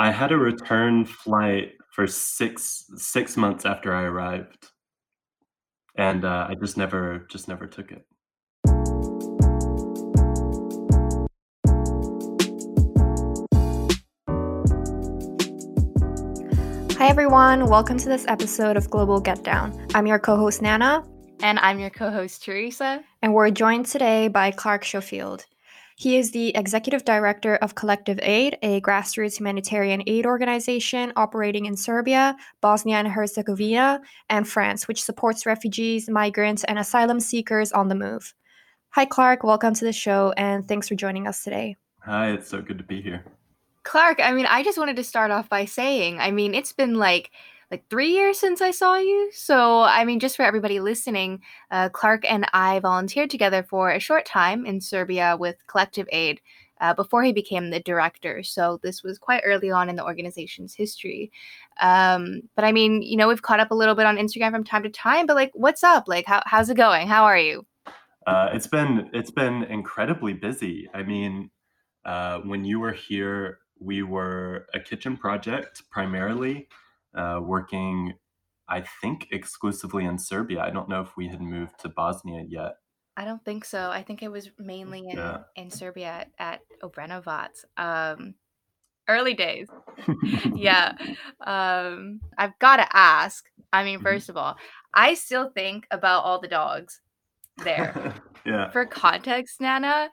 I had a return flight for 6 6 months after I arrived. And, uh, I just never just never took it. Hi, everyone. Welcome to this episode of Global Get Down. I'm your co host, Nanna. And I'm your co host, Theresa. And we're joined today by Clark Schofield. He is the executive director of Collective Aid, a grassroots humanitarian aid organization operating in Serbia, Bosnia and Herzegovina, and France, which supports refugees, migrants, and asylum seekers on the move. Hi, Clark. Welcome to the show, and thanks for joining us today. Hi, it's so good to be here. Clark, I mean, I just wanted to start off by saying, I mean, it's been like like three years since I saw you. So, I mean, just for everybody listening, uh, Clark and I volunteered together for a short time in Serbia with Collective Aid uh, before he became the director. So, this was quite early on in the organization's history. Um, but I mean, you know, we've caught up a little bit on Instagram from time to time. But like, what's up? Like, how, how's it going? How are you? Uh, it's been it's been incredibly busy. I mean, uh, when you were here we were a kitchen project primarily, uh, working, I think, exclusively in Serbia. I don't know if we had moved to Bosnia yet. I don't think so. I think it was mainly in, yeah. in Serbia at, at Obrenovac. Um, early days. yeah. Um, I've got to ask. I mean, 1st mm-hmm. of all, I still think about all the dogs there. yeah. For context, Nanna,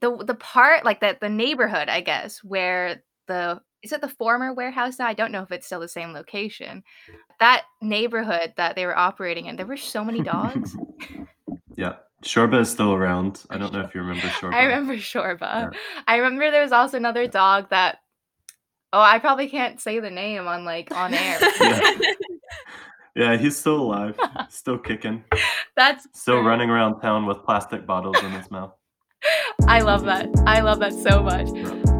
the the part like that the neighborhood i guess where the is it the former warehouse now i don't know if it's still the same location that neighborhood that they were operating in there were so many dogs yeah Shorba is still around. I don't know if you remember Shorba. I remember Shorba. Yeah. I remember there was also another dog that oh, I probably can't say the name on like on air. yeah. yeah, he's still alive. Still kicking. That's still running around town with plastic bottles in his mouth. I love that. I love that so much.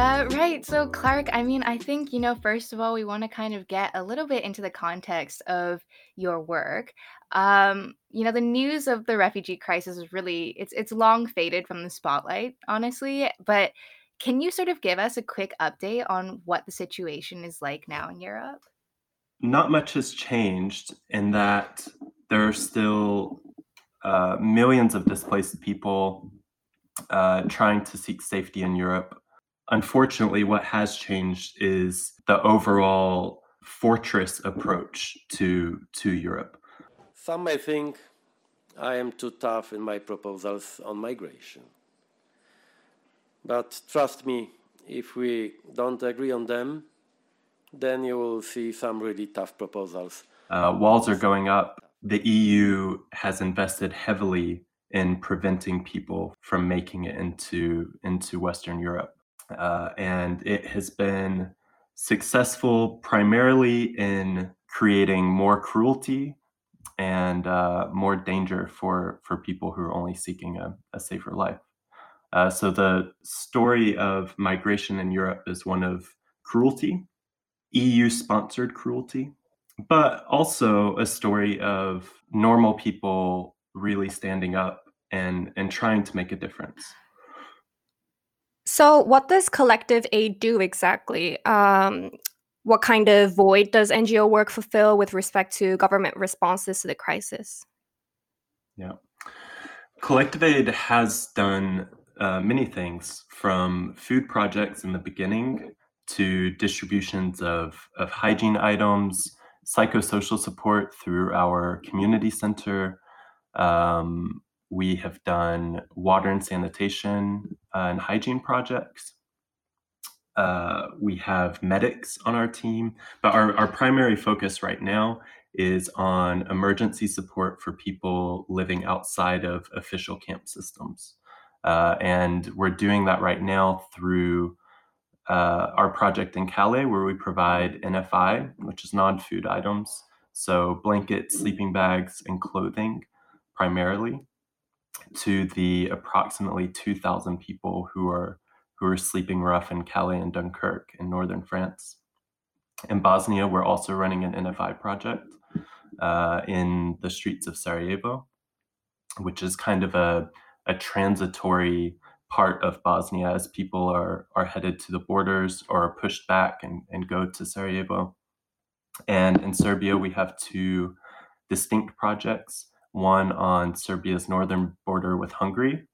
Uh, right. So, Clark, I mean, I think, you know, first of all, we want to kind of get a little bit into the context of your work. Um, you know, the news of the refugee crisis is really, it's, it's long faded from the spotlight, honestly. But can you sort of give us a quick update on what the situation is like now in Europe? not much has changed in that there are still uh, millions of displaced people uh, trying to seek safety in Europe. Unfortunately, what has changed is the overall fortress approach to to Europe. Some may think I am too tough in my proposals on migration. But trust me, if we don't agree on them, then you will see some really tough proposals. Uh, walls are going up. The EU has invested heavily in preventing people from making it into into Western Europe, uh, and it has been successful primarily in creating more cruelty and uh, more danger for for people who are only seeking a, a safer life. Uh, so the story of migration in Europe is one of cruelty EU sponsored cruelty, but also a story of normal people really standing up and, and trying to make a difference. So, what does collective aid do exactly? Um, what kind of void does NGO work fulfill with respect to government responses to the crisis? Yeah. Collective Aid has done uh, many things from food projects in the beginning to distributions of, of hygiene items, psychosocial support through our community center. Um, we have done water and sanitation uh, and hygiene projects. Uh, we have medics on our team, but our, our primary focus right now is on emergency support for people living outside of official camp systems. Uh, and we're doing that right now through uh, our project in Calais, where we provide NFI, which is non food items, so blankets, sleeping bags, and clothing primarily, to the approximately 2,000 people who are who are sleeping rough in Calais and Dunkirk in northern France. In Bosnia, we're also running an NFI project uh, in the streets of Sarajevo, which is kind of a, a transitory part of Bosnia as people are, are headed to the borders or are pushed back and, and go to Sarajevo. And in Serbia, we have two distinct projects one on Serbia's northern border with Hungary,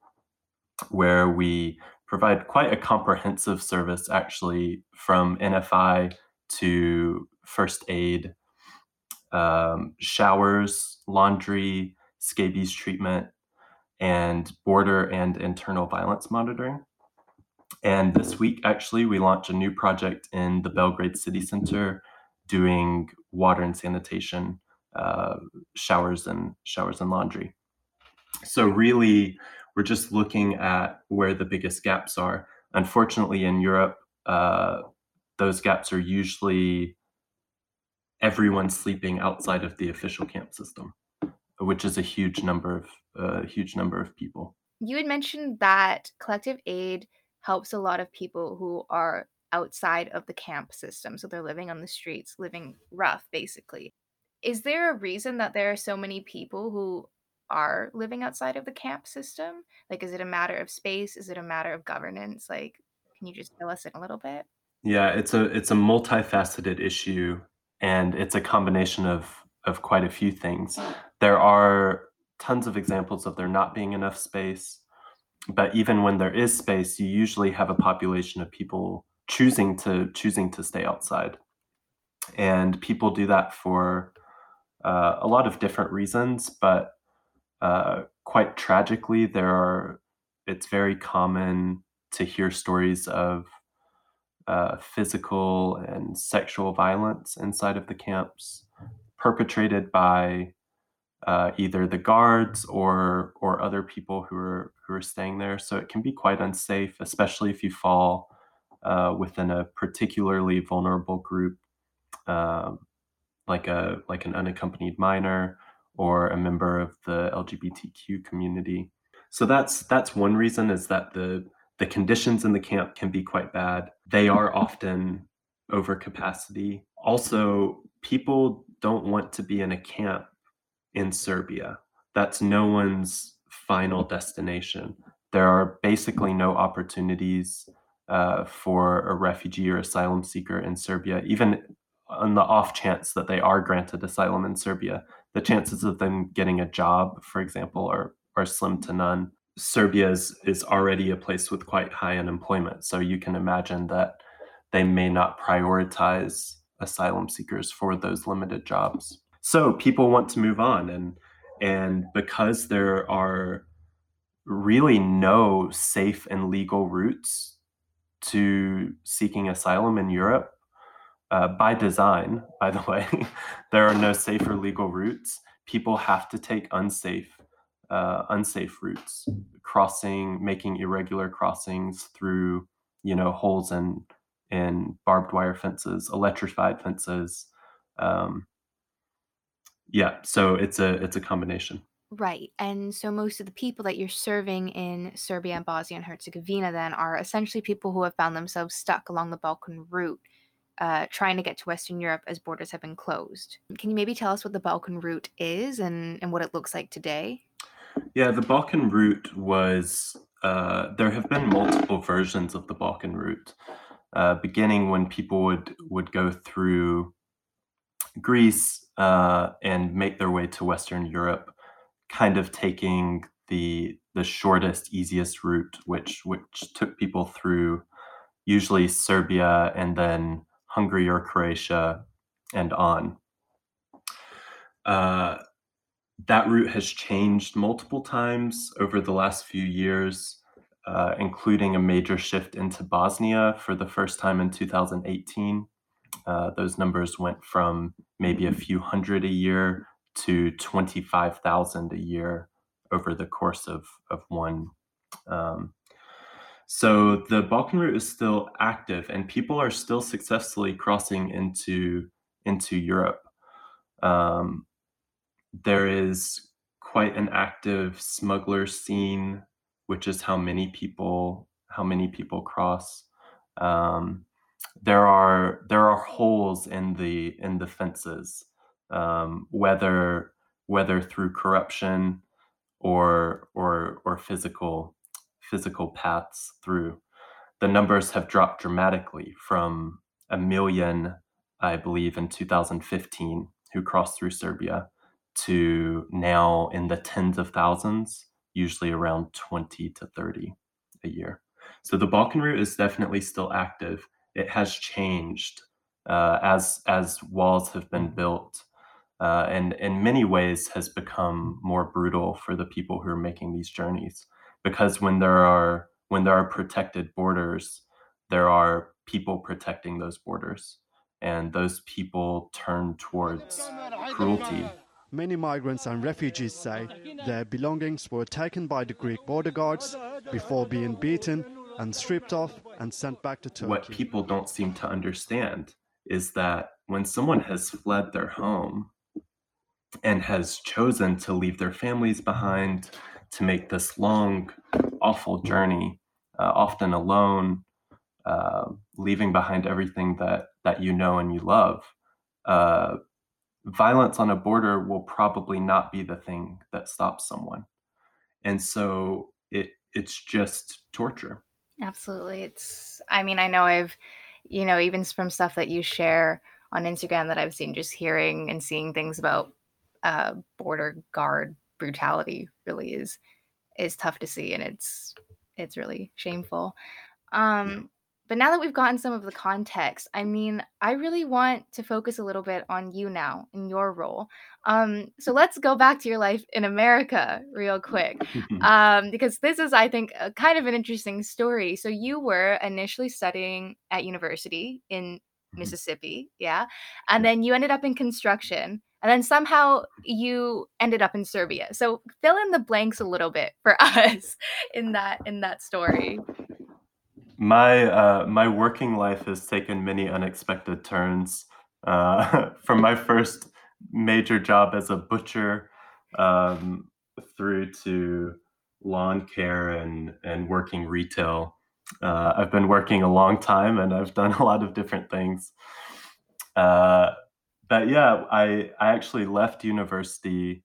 where we provide quite a comprehensive service actually from NFI to first aid, um, showers, laundry, scabies treatment, and border and internal violence monitoring. And this week, actually, we launched a new project in the Belgrade city center doing water and sanitation, uh, showers and showers and laundry. So really, we're just looking at where the biggest gaps are. Unfortunately, in Europe, uh, those gaps are usually everyone sleeping outside of the official camp system, which is a huge number of a huge number of people. You had mentioned that collective aid helps a lot of people who are outside of the camp system. So they're living on the streets, living rough, basically. Is there a reason that there are so many people who are living outside of the camp system? Like, is it a matter of space? Is it a matter of governance? Like, can you just fill us in a little bit? Yeah, it's a it's a multifaceted issue, and it's a combination of of quite a few things. There are tons of examples of there not being enough space. But even when there is space, you usually have a population of people choosing to choosing to stay outside, and people do that for uh, a lot of different reasons. But uh, quite tragically, there are. It's very common to hear stories of uh, physical and sexual violence inside of the camps perpetrated by uh, either the guards or or other people who are who are staying there. So it can be quite unsafe, especially if you fall uh, within a particularly vulnerable group, um, like a like an unaccompanied minor or a member of the LGBTQ community. So that's that's one reason is that the the conditions in the camp can be quite bad. They are often over capacity. Also, people don't want to be in a camp in Serbia. That's no one's final destination. There are basically no opportunities uh, for a refugee or asylum seeker in Serbia, even on the off chance that they are granted asylum in Serbia. The chances of them getting a job, for example, are, are slim to none. Serbia is, is already a place with quite high unemployment. So you can imagine that they may not prioritize asylum seekers for those limited jobs. So people want to move on and and because there are really no safe and legal routes to seeking asylum in Europe, uh, by design, by the way, there are no safer legal routes. People have to take unsafe, uh, unsafe routes, crossing, making irregular crossings through, you know, holes in in barbed wire fences, electrified fences, um, yeah, so it's a it's a combination. Right. And so most of the people that you're serving in Serbia and Bosnia and Herzegovina then are essentially people who have found themselves stuck along the Balkan route, uh, trying to get to Western Europe as borders have been closed. Can you maybe tell us what the Balkan route is and, and what it looks like today? Yeah, the Balkan route was, uh, there have been multiple versions of the Balkan route, uh, beginning when people would, would go through Greece uh, and make their way to Western Europe, kind of taking the the shortest, easiest route, which which took people through usually Serbia and then Hungary or Croatia and on. Uh, that route has changed multiple times over the last few years, uh, including a major shift into Bosnia for the first time in 2018. Uh, those numbers went from maybe a few hundred a year to 25,000 a year over the course of, of one. Um, so the Balkan route is still active and people are still successfully crossing into, into Europe. Um, there is quite an active smuggler scene, which is how many people how many people cross. Um, there are there are holes in the in the fences um, whether whether through corruption or or or physical physical paths through. The numbers have dropped dramatically from a million, I believe, in 2015 who crossed through Serbia to now in the tens of thousands, usually around 20 to 30 a year. So the Balkan route is definitely still active. It has changed uh, as as walls have been built, uh, and in many ways has become more brutal for the people who are making these journeys. Because when there are when there are protected borders, there are people protecting those borders, and those people turn towards cruelty Many migrants and refugees say their belongings were taken by the Greek border guards before being beaten and stripped off and sent back to Turkey. What people don't seem to understand is that when someone has fled their home and has chosen to leave their families behind to make this long, awful journey, uh, often alone, uh, leaving behind everything that that you know and you love, uh, violence on a border will probably not be the thing that stops someone, and so it it's just torture. Absolutely. It's, I mean, I know I've, you know, even from stuff that you share on Instagram that I've seen, just hearing and seeing things about uh, border guard brutality really is is tough to see and it's it's really shameful. Um but now that we've gotten some of the context i mean i really want to focus a little bit on you now in your role. Um so let's go back to your life in america real quick um because this is i think a, kind of an interesting story. So you were initially studying at university in Mhm. mississippi yeah and Yeah. then you ended up in construction and then somehow you ended up in serbia so fill in the blanks a little bit for us in that in that story My uh, my working life has taken many unexpected turns. Uh, from my first major job as a butcher, um, through to lawn care and and working retail. Uh, I've been working a long time, and I've done a lot of different things. Uh, but yeah, I I actually left university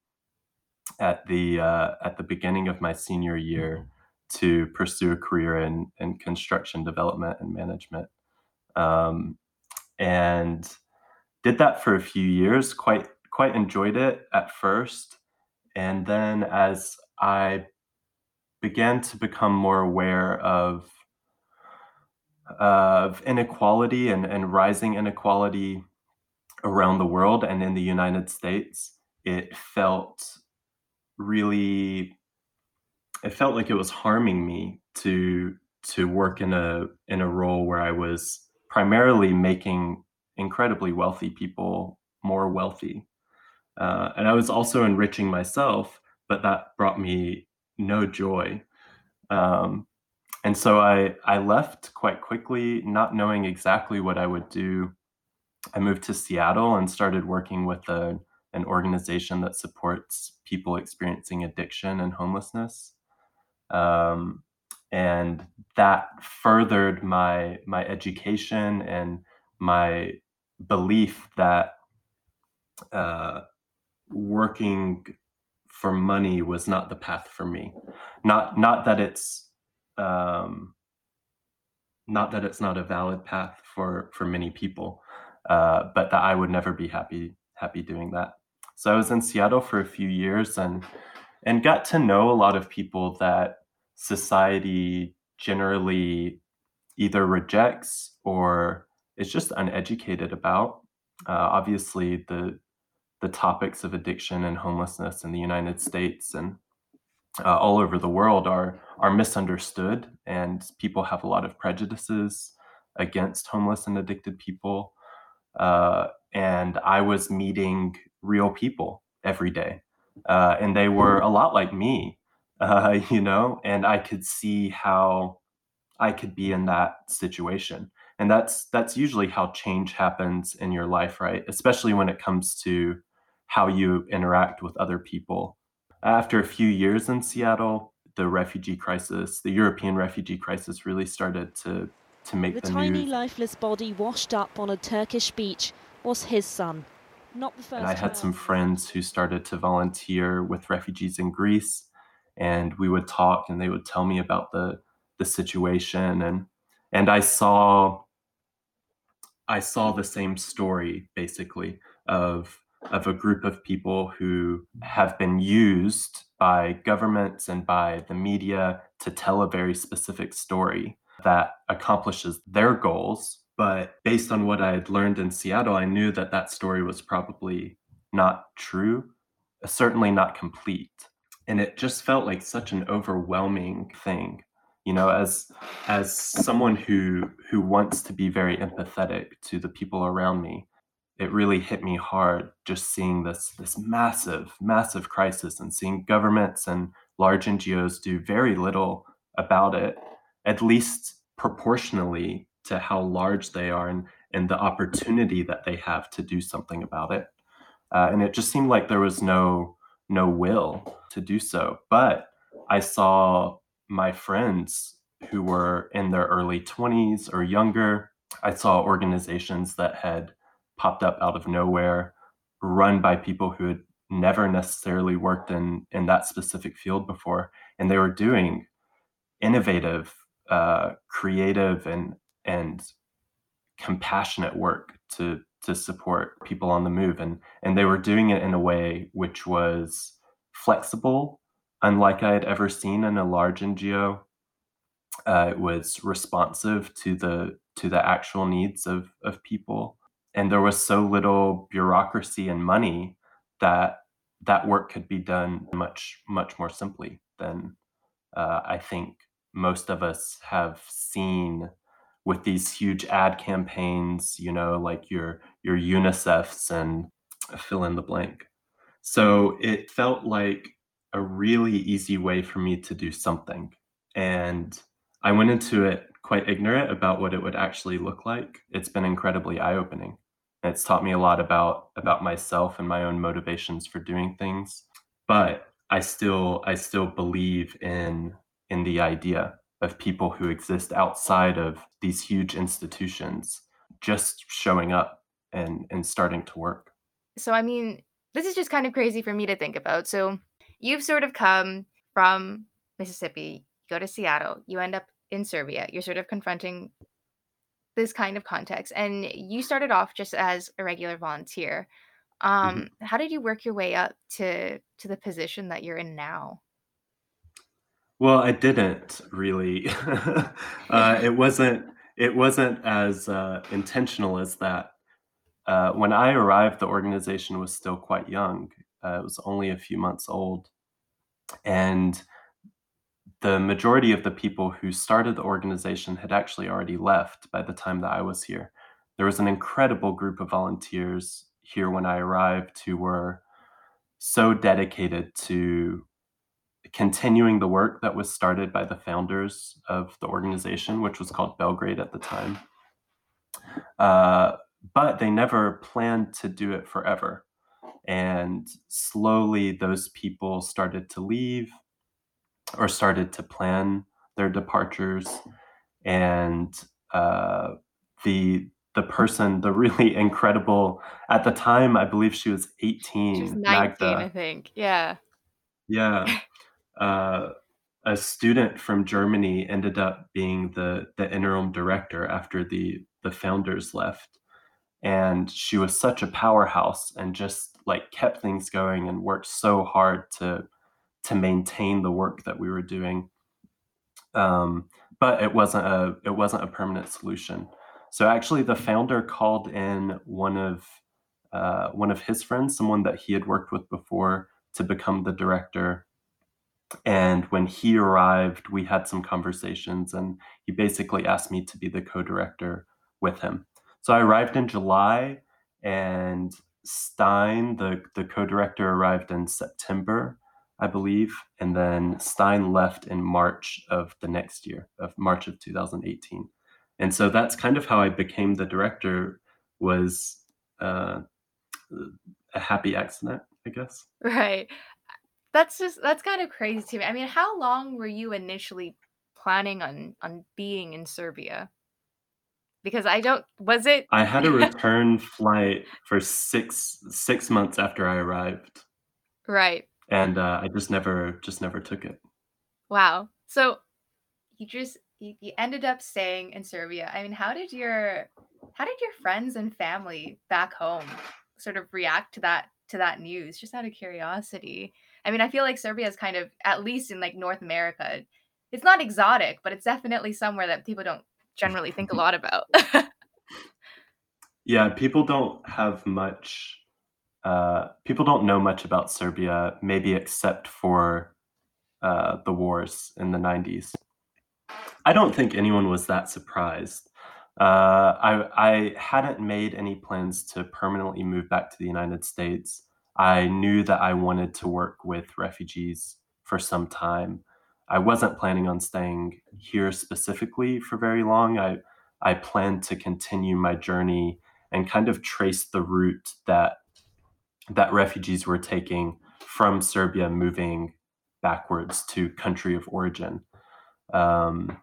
at the uh, at the beginning of my senior year to pursue a career in in construction development and management, um, and did that for a few years. Quite quite enjoyed it at first, and then as I began to become more aware of of inequality and, and rising inequality around the world and in the United States, it felt really it felt like it was harming me to to work in a in a role where I was primarily making incredibly wealthy people more wealthy. Uh, and I was also enriching myself, but that brought me no joy. Um, and so I I left quite quickly, not knowing exactly what I would do. I moved to Seattle and started working with a, an organization that supports people experiencing addiction and homelessness. Um, and that furthered my my education and my belief that uh, working for money was not the path for me. Not not that it's um, not that it's not a valid path for for many people, uh, but that I would never be happy happy doing that. So I was in Seattle for a few years and and got to know a lot of people that society generally either rejects or is just uneducated about. Uh, obviously, the the topics of addiction and homelessness in the United States and uh, all over the world are are misunderstood, and people have a lot of prejudices against homeless and addicted people. Uh, and I was meeting real people every day, uh, and they were a lot like me, uh, you know. And I could see how I could be in that situation, and that's that's usually how change happens in your life, right? Especially when it comes to how you interact with other people after a few years in Seattle, the refugee crisis, the European refugee crisis, really started to to make The the, tiny news. lifeless body washed up on a Turkish beach was his son. Not the first. And I had some friends who started to volunteer with refugees in Greece, and we would talk, and they would tell me about the the situation, and and I saw I saw the same story basically of of a group of people who have been used by governments and by the media to tell a very specific story that accomplishes their goals. But based on what I had learned in Seattle, I knew that that story was probably not true, uh, certainly not complete. And it just felt like such an overwhelming thing you know as as someone who who wants to be very empathetic to the people around me it really hit me hard just seeing this this massive massive crisis and seeing governments and large NGOs do very little about it at least proportionally to how large they are and and the opportunity that they have to do something about it uh, and it just seemed like there was no no will to do so but i saw my friends who were in their early 20s or younger. I saw organizations that had popped up out of nowhere, run by people who had never necessarily worked in, in that specific field before. And they were doing innovative, uh, creative, and, and compassionate work to, to support people on the move. And, and they were doing it in a way which was flexible unlike I had ever seen in a large NGO. Uh, it was responsive to the to the actual needs of of people, and there was so little bureaucracy and money that that work could be done much much more simply than uh, I think most of us have seen with these huge ad campaigns. You know, like your your UNICEFs and fill in the blank. So it felt like a really easy way for me to do something. And I went into it quite ignorant about what it would actually look like. It's been incredibly eye-opening. It's taught me a lot about about myself and my own motivations for doing things. But I still I still believe in in the idea of people who exist outside of these huge institutions just showing up and and starting to work. So I mean, this is just kind of crazy for me to think about. So you've sort of come from Mississippi, you go to Seattle, you end up in Serbia. You're sort of confronting this kind of context, and you started off just as a regular volunteer. Um, mm-hmm. How did you work your way up to to the position that you're in now? Well, I didn't really. uh, it wasn't. It wasn't as uh, intentional as that. Uh, when I arrived, the organization was still quite young. Uh, it was only a few months old. And the majority of the people who started the organization had actually already left by the time that I was here. There was an incredible group of volunteers here when I arrived who were so dedicated to continuing the work that was started by the founders of the organization, which was called Belgrade at the time. Uh, but they never planned to do it forever. And slowly, those people started to leave or started to plan their departures. And uh, the the person, the really incredible at the time, I believe she was 18. She was 19, Magda. I think. Yeah. Yeah. Uh, a student from Germany ended up being the the interim director after the the founders left. And she was such a powerhouse and just like kept things going and worked so hard to to maintain the work that we were doing. Um, but it wasn't a it wasn't a permanent solution. So actually the founder called in one of uh, one of his friends someone that he had worked with before to become the director and when he arrived we had some conversations and he basically asked me to be the co-director with him so I arrived in July, and Stein, the, the co director, arrived in September, I believe. And then Stein left in March of the next year, of March of 2018. And so that's kind of how I became the director, was uh, a happy accident, I guess. Right. That's just that's kind of crazy to me. I mean, how long were you initially planning on on being in Serbia? Because I don't. Was it? I had a return flight for six six months after I arrived, right. and uh, I just never just never took it. Wow. So you just you, you ended up staying in Serbia. I mean, how did your how did your friends and family back home sort of react to that to that news? Just out of curiosity. I mean, I feel like Serbia is kind of at least in like North America. It's not exotic, but it's definitely somewhere that people don't generally think a lot about. Yeah, people don't have much. Uh, people don't know much about Serbia, maybe except for uh, the wars in the '90s. I don't think anyone was that surprised. Uh, I I hadn't made any plans to permanently move back to the United States. I knew that I wanted to work with refugees for some time. I wasn't planning on staying here specifically for very long. I I planned to continue my journey and kind of trace the route that that refugees were taking from Serbia, moving backwards to country of origin. Um,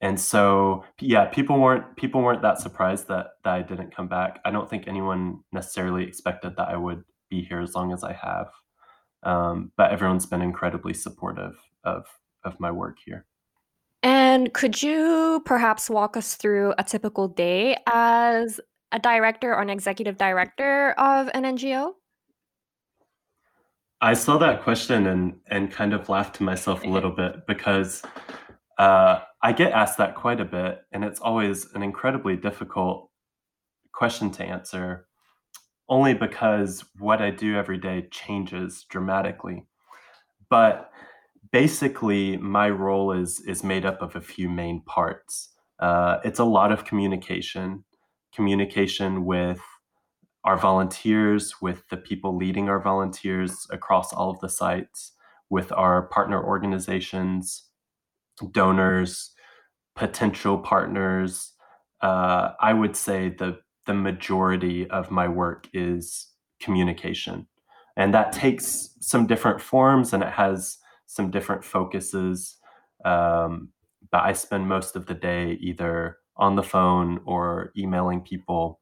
and so, yeah, people weren't people weren't that surprised that that I didn't come back. I don't think anyone necessarily expected that I would be here as long as I have. Um, but everyone's been incredibly supportive of of my work here. And could you perhaps walk us through a typical day as a director or an executive director of an NGO? I saw that question and and kind of laughed to myself a little bit because uh, I get asked that quite a bit, and it's always an incredibly difficult question to answer, only because what I do every day changes dramatically. But basically, my role is is made up of a few main parts. Uh, it's a lot of communication, communication with our volunteers, with the people leading our volunteers across all of the sites, with our partner organizations, donors, potential partners. Uh, I would say the the majority of my work is communication, and that takes some different forms and it has some different focuses. Um, but I spend most of the day either on the phone or emailing people,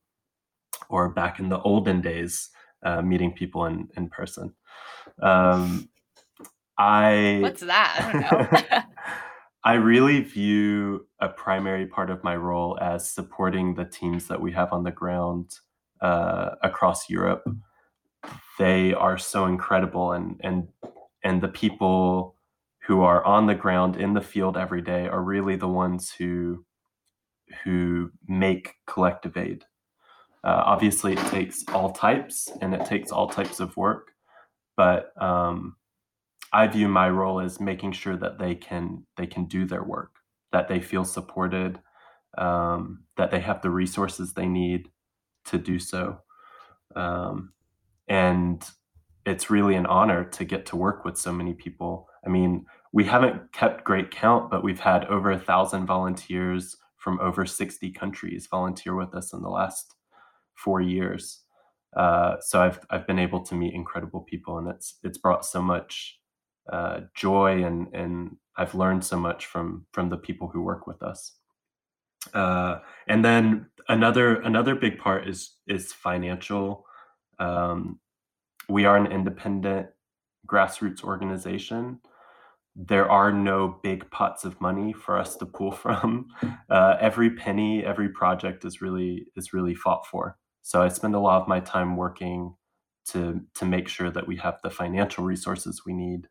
or back in the olden days, uh, meeting people in in person. Um, I What's that? I don't know. I really view a primary part of my role as supporting the teams that we have on the ground uh, across Europe. They are so incredible, and and and the people who are on the ground in the field every day are really the ones who who make collective aid. Uh, obviously, it takes all types, and it takes all types of work, but um, I view my role as making sure that they can they can do their work, that they feel supported, um, that they have the resources they need to do so, um, and it's really an honor to get to work with so many people. I mean, we haven't kept great count, but we've had over a thousand volunteers from over 60 countries volunteer with us in the last four years. Uh, so I've I've been able to meet incredible people, and it's it's brought so much uh, joy and and I've learned so much from from the people who work with us. Uh, and then another another big part is is financial. Um, we are an independent grassroots organization. There are no big pots of money for us to pull from. Uh, every penny, every project is really is really fought for. So I spend a lot of my time working to to make sure that we have the financial resources we need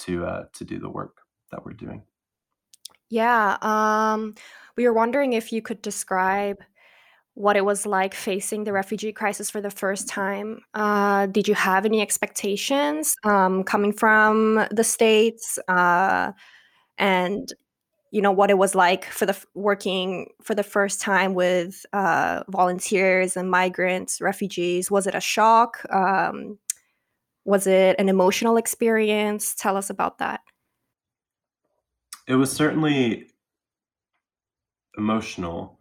to uh, to do the work that we're doing. Yeah, um, we were wondering if you could describe what it was like facing the refugee crisis for the first time. Uh, did you have any expectations um, coming from the states, uh, and you know what it was like for the working for the first time with uh, volunteers and migrants, refugees? Was it a shock? Um, was it an emotional experience? Tell us about that. It was certainly emotional.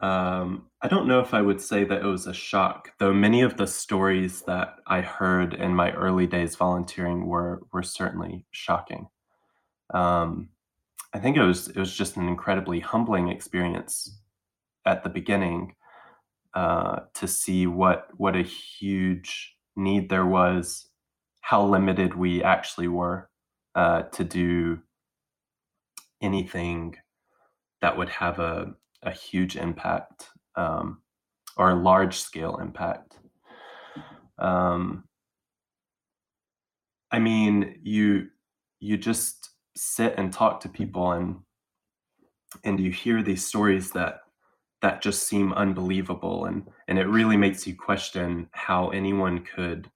Um, I don't know if I would say that it was a shock, though many of the stories that I heard in my early days volunteering were were certainly shocking. Um, I think it was it was just an incredibly humbling experience at the beginning uh, to see what what a huge need there was, how limited we actually were uh, to do anything that would have a, a huge impact um, or a large scale impact. Um, I mean, you you just sit and talk to people and and you hear these stories that that just seem unbelievable and and it really makes you question how anyone could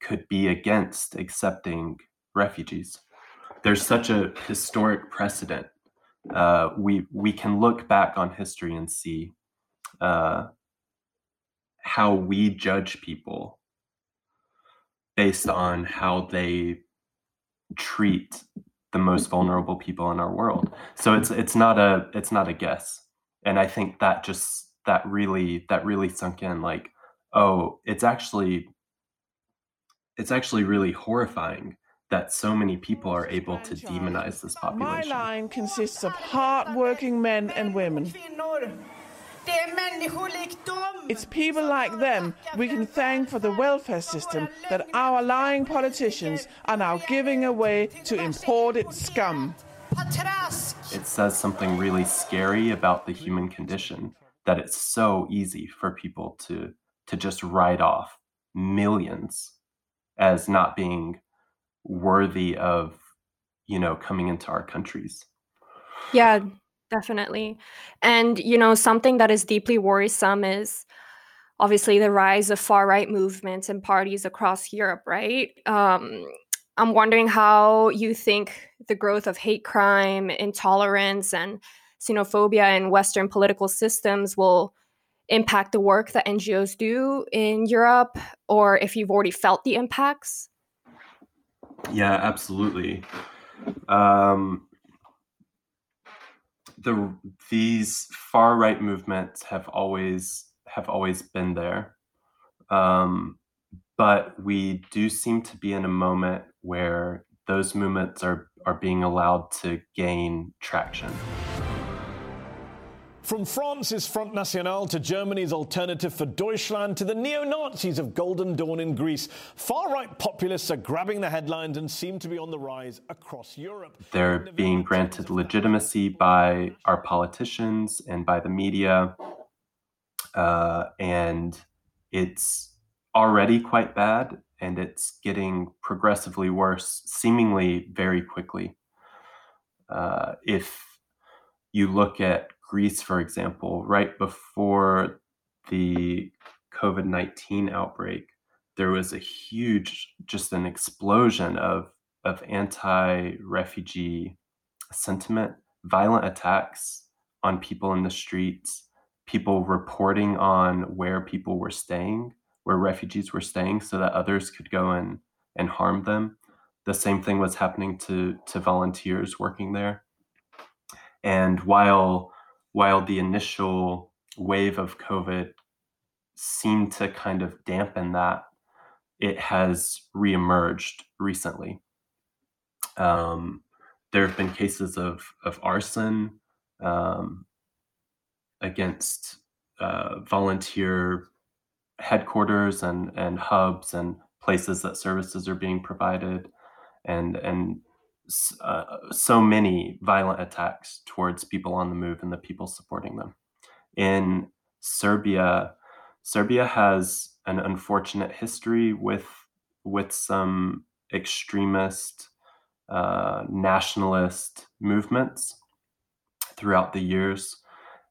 could be against accepting refugees there's such a historic precedent uh, we we can look back on history and see uh, how we judge people based on how they treat the most vulnerable people in our world. So it's it's not a it's not a guess. And I think that just that really that really sunk in like oh, it's actually it's actually really horrifying that so many people are able to demonize this population. My line consists of hard-working men and women. It's people like them we can thank for the welfare system that our lying politicians are now giving away to imported scum. It says something really scary about the human condition that it's so easy for people to to just write off millions as not being worthy of you know coming into our countries. Yeah, Definitely. And, you know, something that is deeply worrisome is obviously the rise of far right movements and parties across Europe, right? Um, I'm wondering how you think the growth of hate crime, intolerance, and xenophobia in Western political systems will impact the work that NGOs do in Europe, or if you've already felt the impacts. Yeah, absolutely. Um, the these far right movements have always have always been there, um, but we do seem to be in a moment where those movements are are being allowed to gain traction. From France's Front National to Germany's Alternative for Deutschland to the neo Nazis of Golden Dawn in Greece, far right populists are grabbing the headlines and seem to be on the rise across Europe. They're being granted legitimacy by our politicians and by the media. Uh, and it's already quite bad, and it's getting progressively worse, seemingly very quickly. Uh, if you look at Greece, for example, right before the COVID 19 outbreak, there was a huge, just an explosion of, of anti refugee sentiment, violent attacks on people in the streets, people reporting on where people were staying, where refugees were staying, so that others could go and, and harm them. The same thing was happening to, to volunteers working there. And while while the initial wave of COVID seemed to kind of dampen that, it has reemerged recently. Um, there have been cases of, of arson um, against uh, volunteer headquarters and, and hubs and places that services are being provided and and uh, so many violent attacks towards people on the move and the people supporting them. In Serbia, Serbia has an unfortunate history with with some extremist uh, nationalist movements throughout the years,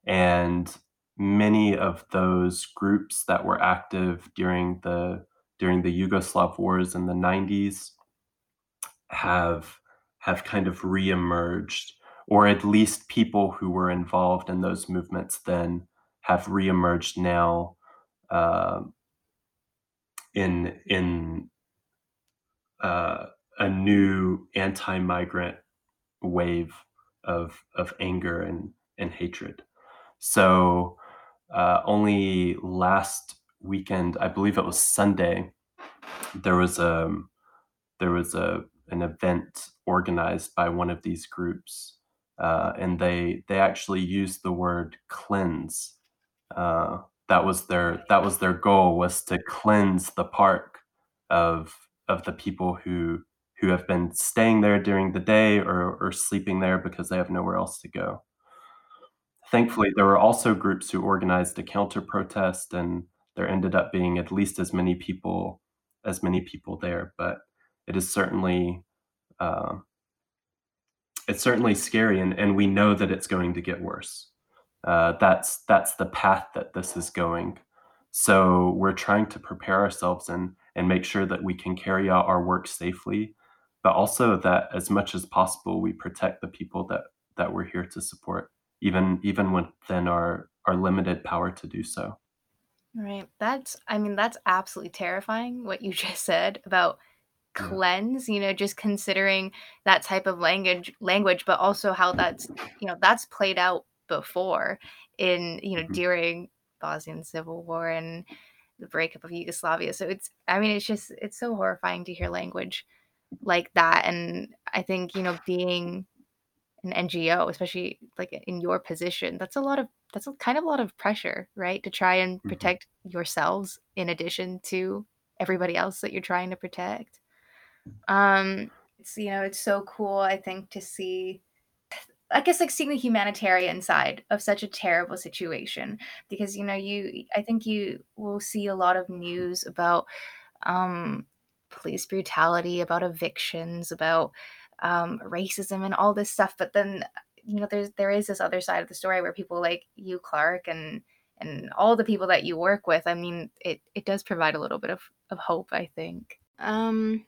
and many of those groups that were active during the during the Yugoslav wars in the 90s have have kind of reemerged, or at least people who were involved in those movements then have reemerged now uh, in in uh, a new anti-migrant wave of of anger and and hatred. So uh, only last weekend, I believe it was Sunday, there was a um, there was a an event organized by one of these groups uh, and they they actually used the word cleanse. Uh, that was their that was their goal was to cleanse the park of of the people who who have been staying there during the day or, or sleeping there because they have nowhere else to go. Thankfully, there were also groups who organized a counter protest, and there ended up being at least as many people as many people there. But it is certainly uh, it's certainly scary, and, and we know that it's going to get worse. Uh, that's that's the path that this is going. So we're trying to prepare ourselves and and make sure that we can carry out our work safely, but also that as much as possible we protect the people that that we're here to support even even within our our limited power to do so. Right. That's I mean that's absolutely terrifying what you just said about. Cleanse, you know, just considering that type of language language but also how that's, you know, that's played out before in, you know, Mhm. during Bosnian Civil War and the breakup of Yugoslavia. So it's I mean it's just it's so horrifying to hear language like that and I think, you know, being an NGO, especially like in your position, that's a lot of that's a kind of a lot of pressure, right? To try and Mhm. protect yourselves in addition to everybody else that you're trying to protect. Um, it's you know, it's so cool, I think, to see I guess like seeing the humanitarian side of such a terrible situation because you know you I think you will see a lot of news about um police brutality, about evictions, about um racism and all this stuff but then you know there's there is this other side of the story where people like you Clark and and all the people that you work with I mean it it does provide a little bit of of hope I think. Um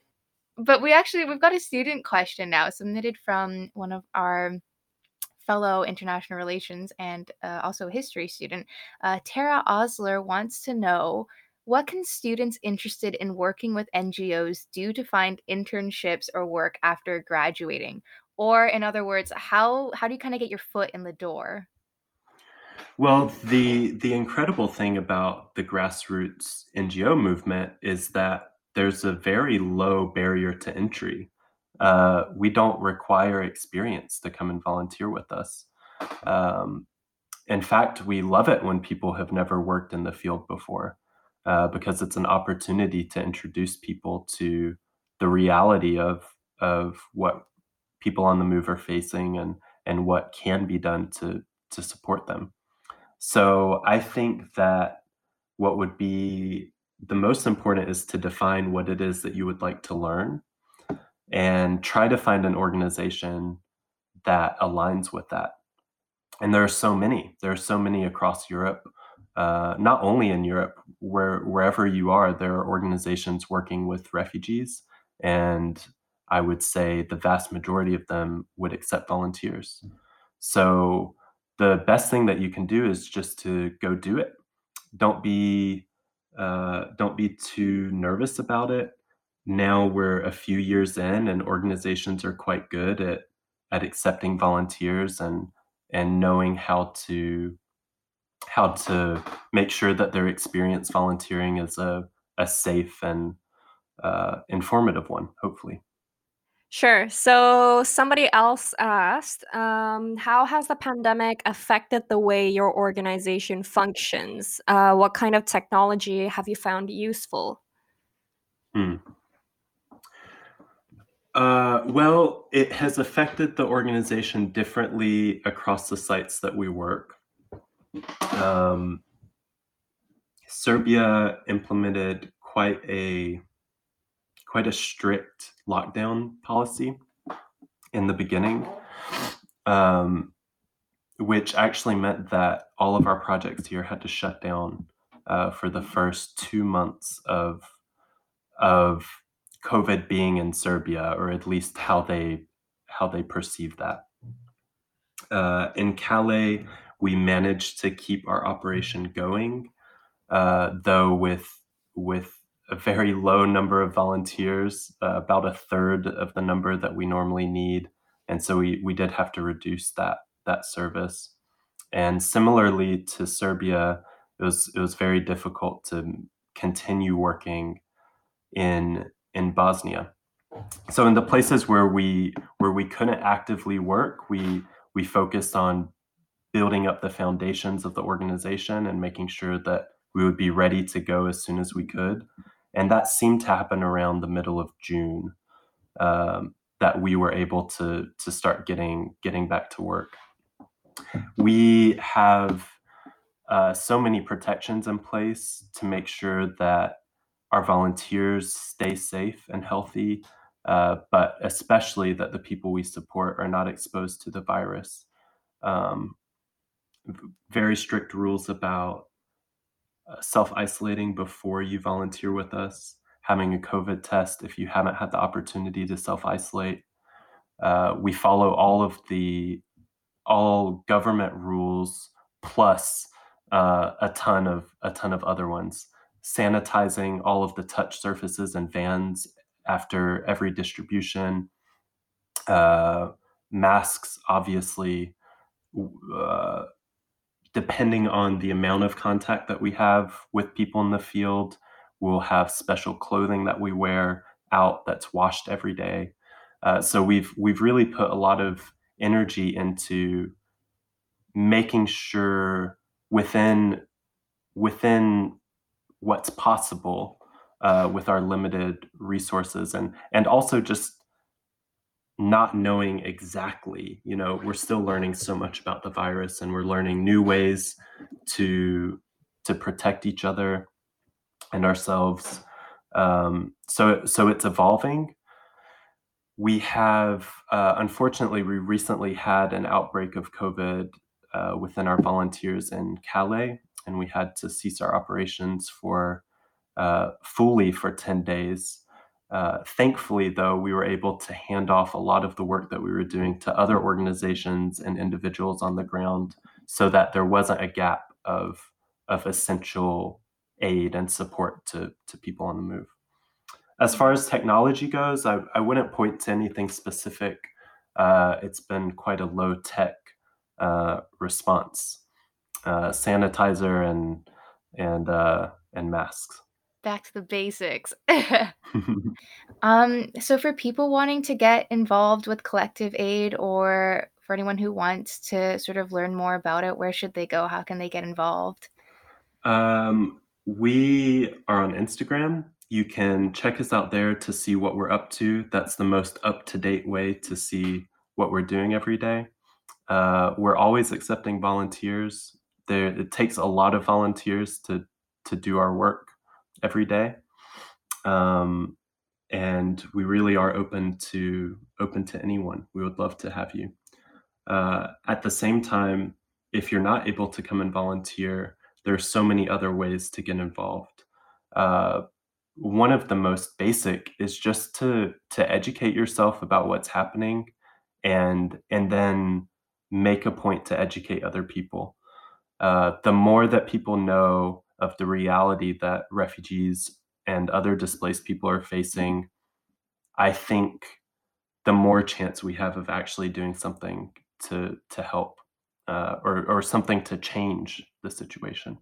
but we actually we've got a student question now submitted from one of our fellow international relations and uh, also history student. Uh, Tara Osler wants to know what can students interested in working with NGOs do to find internships or work after graduating? Or in other words, how how do you kind of get your foot in the door? Well, the the incredible thing about the grassroots NGO movement is that there's a very low barrier to entry. Uh, we don't require experience to come and volunteer with us. Um, in fact, we love it when people have never worked in the field before uh, because it's an opportunity to introduce people to the reality of of what people on the move are facing and and what can be done to to support them. So I think that what would be the most important is to define what it is that you would like to learn and try to find an organization that aligns with that. And there are so many. There are so many across Europe, uh, not only in Europe, where wherever you are, there are organizations working with refugees, and I would say the vast majority of them would accept volunteers. So the best thing that you can do is just to go do it. Don't be uh, don't be too nervous about it. Now we're a few years in, and organizations are quite good at at accepting volunteers and and knowing how to how to make sure that their experience volunteering is a a safe and uh, informative one. Hopefully. Sure. So somebody else asked, um, how has the pandemic affected the way your organization functions? Uh, what kind of technology have you found useful? Hmm. Uh, well, it has affected the organization differently across the sites that we work. Um, Serbia implemented quite a quite a strict lockdown policy in the beginning, um, which actually meant that all of our projects here had to shut down uh, for the first two months of of COVID being in Serbia, or at least how they how they perceive that. Uh, in Calais, we managed to keep our operation going, uh, though with with a very low number of volunteers, uh, about a third of the number that we normally need, and so we we did have to reduce that that service. And similarly to Serbia, it was it was very difficult to continue working in in Bosnia. So in the places where we where we couldn't actively work, we we focused on building up the foundations of the organization and making sure that we would be ready to go as soon as we could. And that seemed to happen around the middle of June um, that we were able to to start getting getting back to work. We have uh, so many protections in place to make sure that our volunteers stay safe and healthy, uh, but especially that the people we support are not exposed to the virus. Um, very strict rules about self isolating before you volunteer with us, having a COVID test if you haven't had the opportunity to self isolate. Uh, we follow all of the all government rules plus uh, a ton of a ton of other ones. Sanitizing all of the touch surfaces and vans after every distribution. Uh, masks, obviously, uh, depending on the amount of contact that we have with people in the field, we'll have special clothing that we wear out that's washed every day. Uh, so we've we've really put a lot of energy into making sure within within what's possible uh, with our limited resources and and also just not knowing exactly you know we're still learning so much about the virus and we're learning new ways to to protect each other and ourselves. Um, so so it's evolving. We have uh, unfortunately we recently had an outbreak of covid uh, within our volunteers in calais and we had to cease our operations for uh, fully for 10 days uh, thankfully, though, we were able to hand off a lot of the work that we were doing to other organizations and individuals on the ground so that there wasn't a gap of, of essential aid and support to, to people on the move. As far as technology goes, I, I wouldn't point to anything specific. Uh, it's been quite a low tech uh, response uh, sanitizer and, and, uh, and masks back to the basics. um, so for people wanting to get involved with collective aid or for anyone who wants to sort of learn more about it, where should they go? How can they get involved? Um, we are on Instagram. You can check us out there to see what we're up to. That's the most up to date way to see what we're doing every day. Uh, we're always accepting volunteers. There, it takes a lot of volunteers to to do our work every day. Um, and we really are open to open to anyone. We would love to have you. Uh, at the same time, if you're not able to come and volunteer, there are so many other ways to get involved. Uh, one of the most basic is just to to educate yourself about what's happening, and and then make a point to educate other people. Uh, the more that people know of the reality that refugees and other displaced people are facing, I think the more chance we have of actually doing something to to help uh, or or something to change the situation.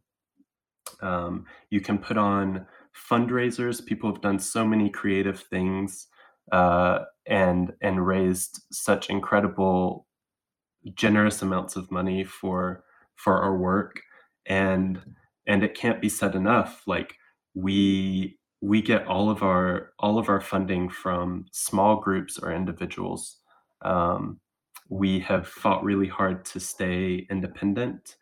Um, you can put on fundraisers. People have done so many creative things uh, and and raised such incredible, generous amounts of money for for our work. And and it can't be said enough like we we get all of our all of our funding from small groups or individuals. Um, we have fought really hard to stay independent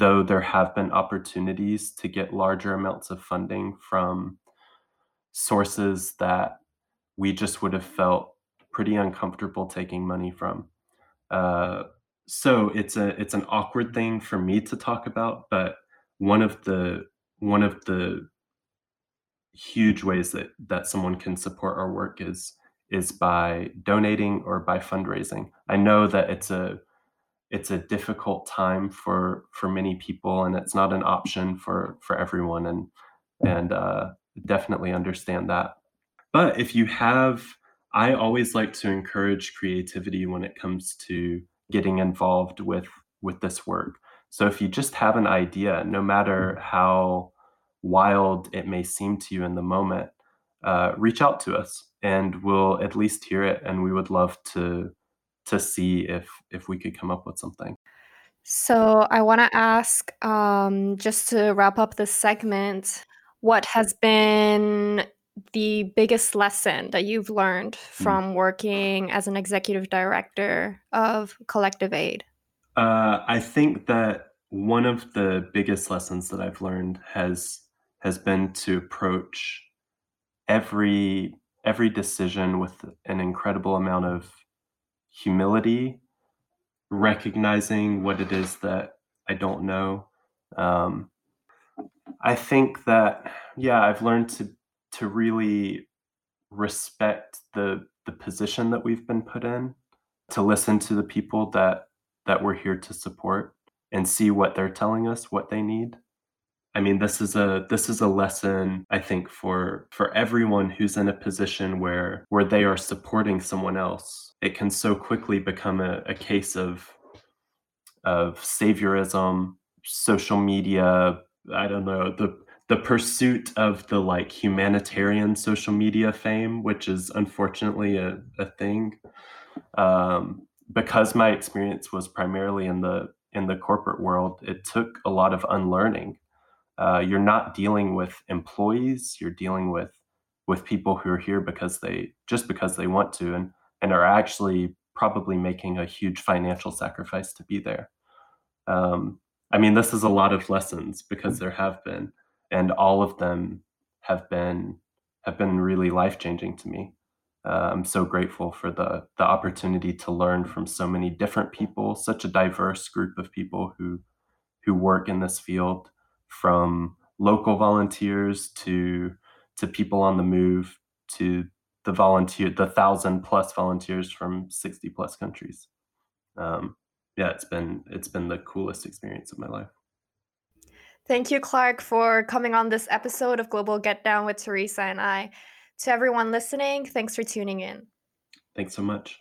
though there have been opportunities to get larger amounts of funding from sources that we just would have felt pretty uncomfortable taking money from. Uh, so it's a it's an awkward thing for me to talk about but one of the one of the huge ways that that someone can support our work is is by donating or by fundraising. I know that it's a it's a difficult time for for many people and it's not an option for for everyone and and uh, definitely understand that. But if you have I always like to encourage creativity when it comes to getting involved with with this work. So if you just have an idea, no matter mm. how wild it may seem to you in the moment, uh, reach out to us and we'll at least hear it. And we would love to to see if if we could come up with something. So I want to ask, um, just to wrap up this segment, what has been the biggest lesson that you've learned Hmm. from working as an executive director of Collective Aid? Uh, I think that one of the biggest lessons that I've learned has has been to approach every every decision with an incredible amount of humility, recognizing what it is that I don't know. Um, I think that yeah, I've learned to to really respect the the position that we've been put in, to listen to the people that that we're here to support and see what they're telling us, what they need. I mean, this is a this is a lesson I think for for everyone who's in a position where where they are supporting someone else. It can so quickly become a, a case of of saviorism, social media, I don't know, the the pursuit of the like humanitarian social media fame, which is unfortunately a, a thing. Um, because my experience was primarily in the in the corporate world, it took a lot of unlearning. Uh, you're not dealing with employees; you're dealing with with people who are here because they just because they want to, and and are actually probably making a huge financial sacrifice to be there. Um, I mean, this is a lot of lessons because there have been, and all of them have been have been really life changing to me. Uh, I'm so grateful for the the opportunity to learn from so many different people, such a diverse group of people who who work in this field, from local volunteers to to people on the move to the volunteer the thousand plus volunteers from 60 plus countries. Um, yeah, it's been it's been the coolest experience of my life. Thank you, Clark, for coming on this episode of Global Get Down with Theresa and I. To everyone listening, thanks for tuning in. Thanks so much.